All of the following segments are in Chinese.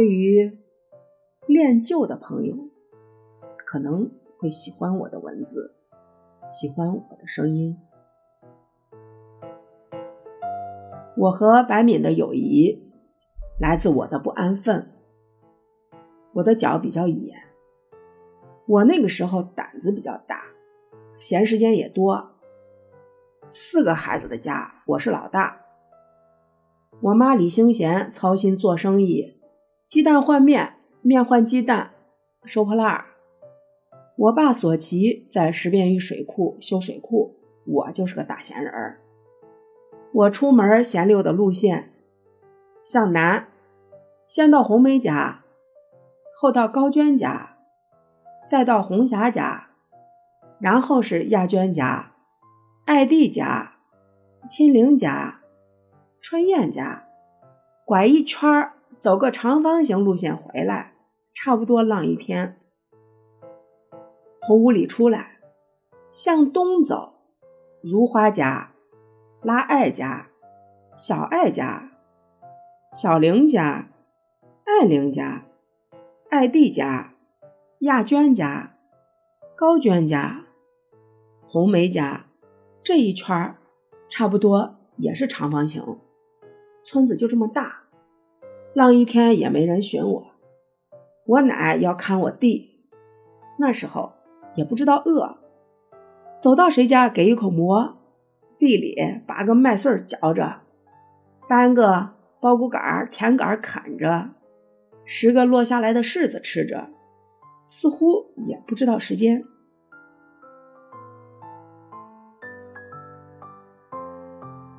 对于恋旧的朋友，可能会喜欢我的文字，喜欢我的声音。我和白敏的友谊来自我的不安分。我的脚比较野，我那个时候胆子比较大，闲时间也多。四个孩子的家，我是老大。我妈李兴贤操心做生意，鸡蛋换面，面换鸡蛋，收破烂儿。我爸索奇在石便峪水库修水库，我就是个大闲人儿。我出门闲溜的路线，向南，先到红梅家。后到高娟家，再到红霞家，然后是亚娟家、艾蒂家、亲玲家、春燕家，拐一圈儿走个长方形路线回来，差不多浪一天。从屋里出来，向东走，如花家、拉艾家、小艾家、小玲家、艾玲家。艾蒂家、亚娟家、高娟家、红梅家这一圈儿，差不多也是长方形。村子就这么大，浪一天也没人寻我。我奶要看我弟，那时候也不知道饿，走到谁家给一口馍，地里拔个麦穗嚼着，搬个苞谷杆、甜杆啃着。十个落下来的柿子吃着，似乎也不知道时间。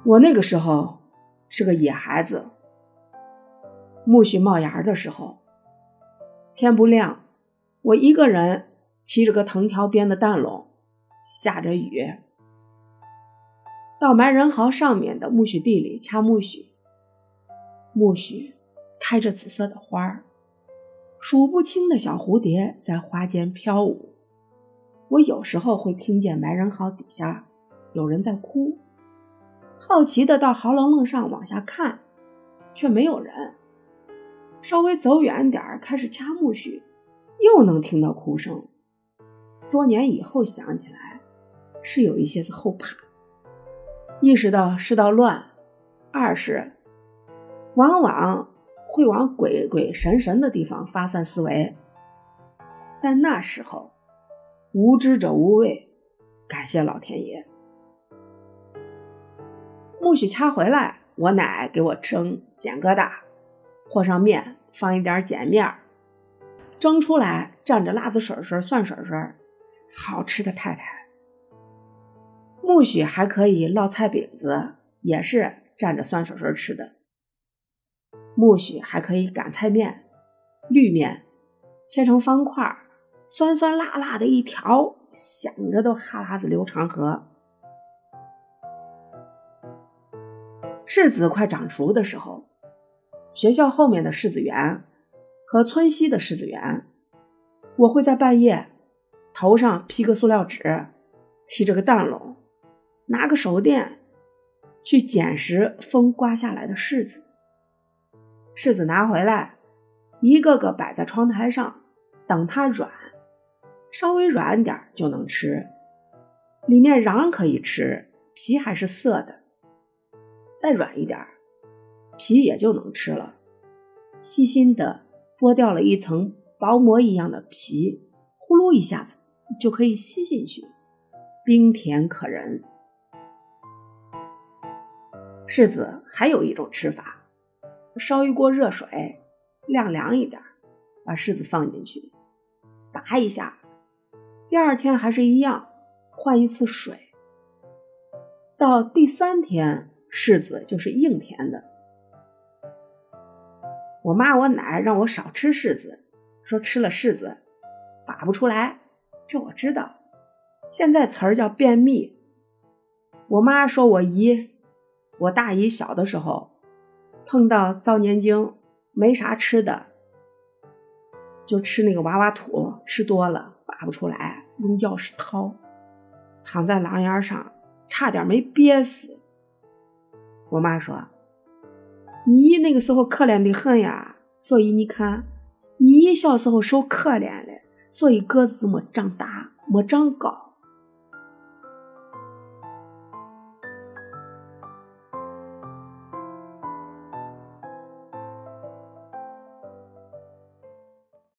我那个时候是个野孩子。苜蓿冒芽的时候，天不亮，我一个人提着个藤条编的担笼，下着雨，到埋人壕上面的苜蓿地里掐苜蓿，苜蓿。开着紫色的花儿，数不清的小蝴蝶在花间飘舞。我有时候会听见埋人壕底下有人在哭，好奇的到壕楞楞上往下看，却没有人。稍微走远点儿，开始掐木须，又能听到哭声。多年以后想起来，是有一些子后怕，意识到世道乱，二是往往。会往鬼鬼神神的地方发散思维，但那时候无知者无畏，感谢老天爷。苜蓿掐回来，我奶给我蒸剪疙瘩，和上面放一点碱面，蒸出来蘸着辣子水水、蒜水水，好吃的太太。苜蓿还可以烙菜饼子，也是蘸着蒜水水吃的。苜蓿还可以擀菜面，绿面切成方块，酸酸辣辣的一条，想着都哈喇子流长河。柿子快长熟的时候，学校后面的柿子园和村西的柿子园，我会在半夜头上披个塑料纸，提着个蛋笼，拿个手电去捡拾风刮下来的柿子。柿子拿回来，一个个摆在窗台上，等它软，稍微软点就能吃。里面瓤可以吃，皮还是涩的。再软一点，皮也就能吃了。细心的剥掉了一层薄膜一样的皮，呼噜一下子就可以吸进去，冰甜可人。柿子还有一种吃法。烧一锅热水，晾凉一点，把柿子放进去，拔一下，第二天还是一样，换一次水。到第三天，柿子就是硬甜的。我妈我奶让我少吃柿子，说吃了柿子拔不出来，这我知道。现在词儿叫便秘。我妈说我姨，我大姨小的时候。碰到糟年经，没啥吃的，就吃那个娃娃土，吃多了拔不出来，用钥匙掏，躺在廊檐上，差点没憋死。我妈说：“你那个时候可怜的很呀，所以你看，你小时候受可怜了，所以个子没长大，没长高。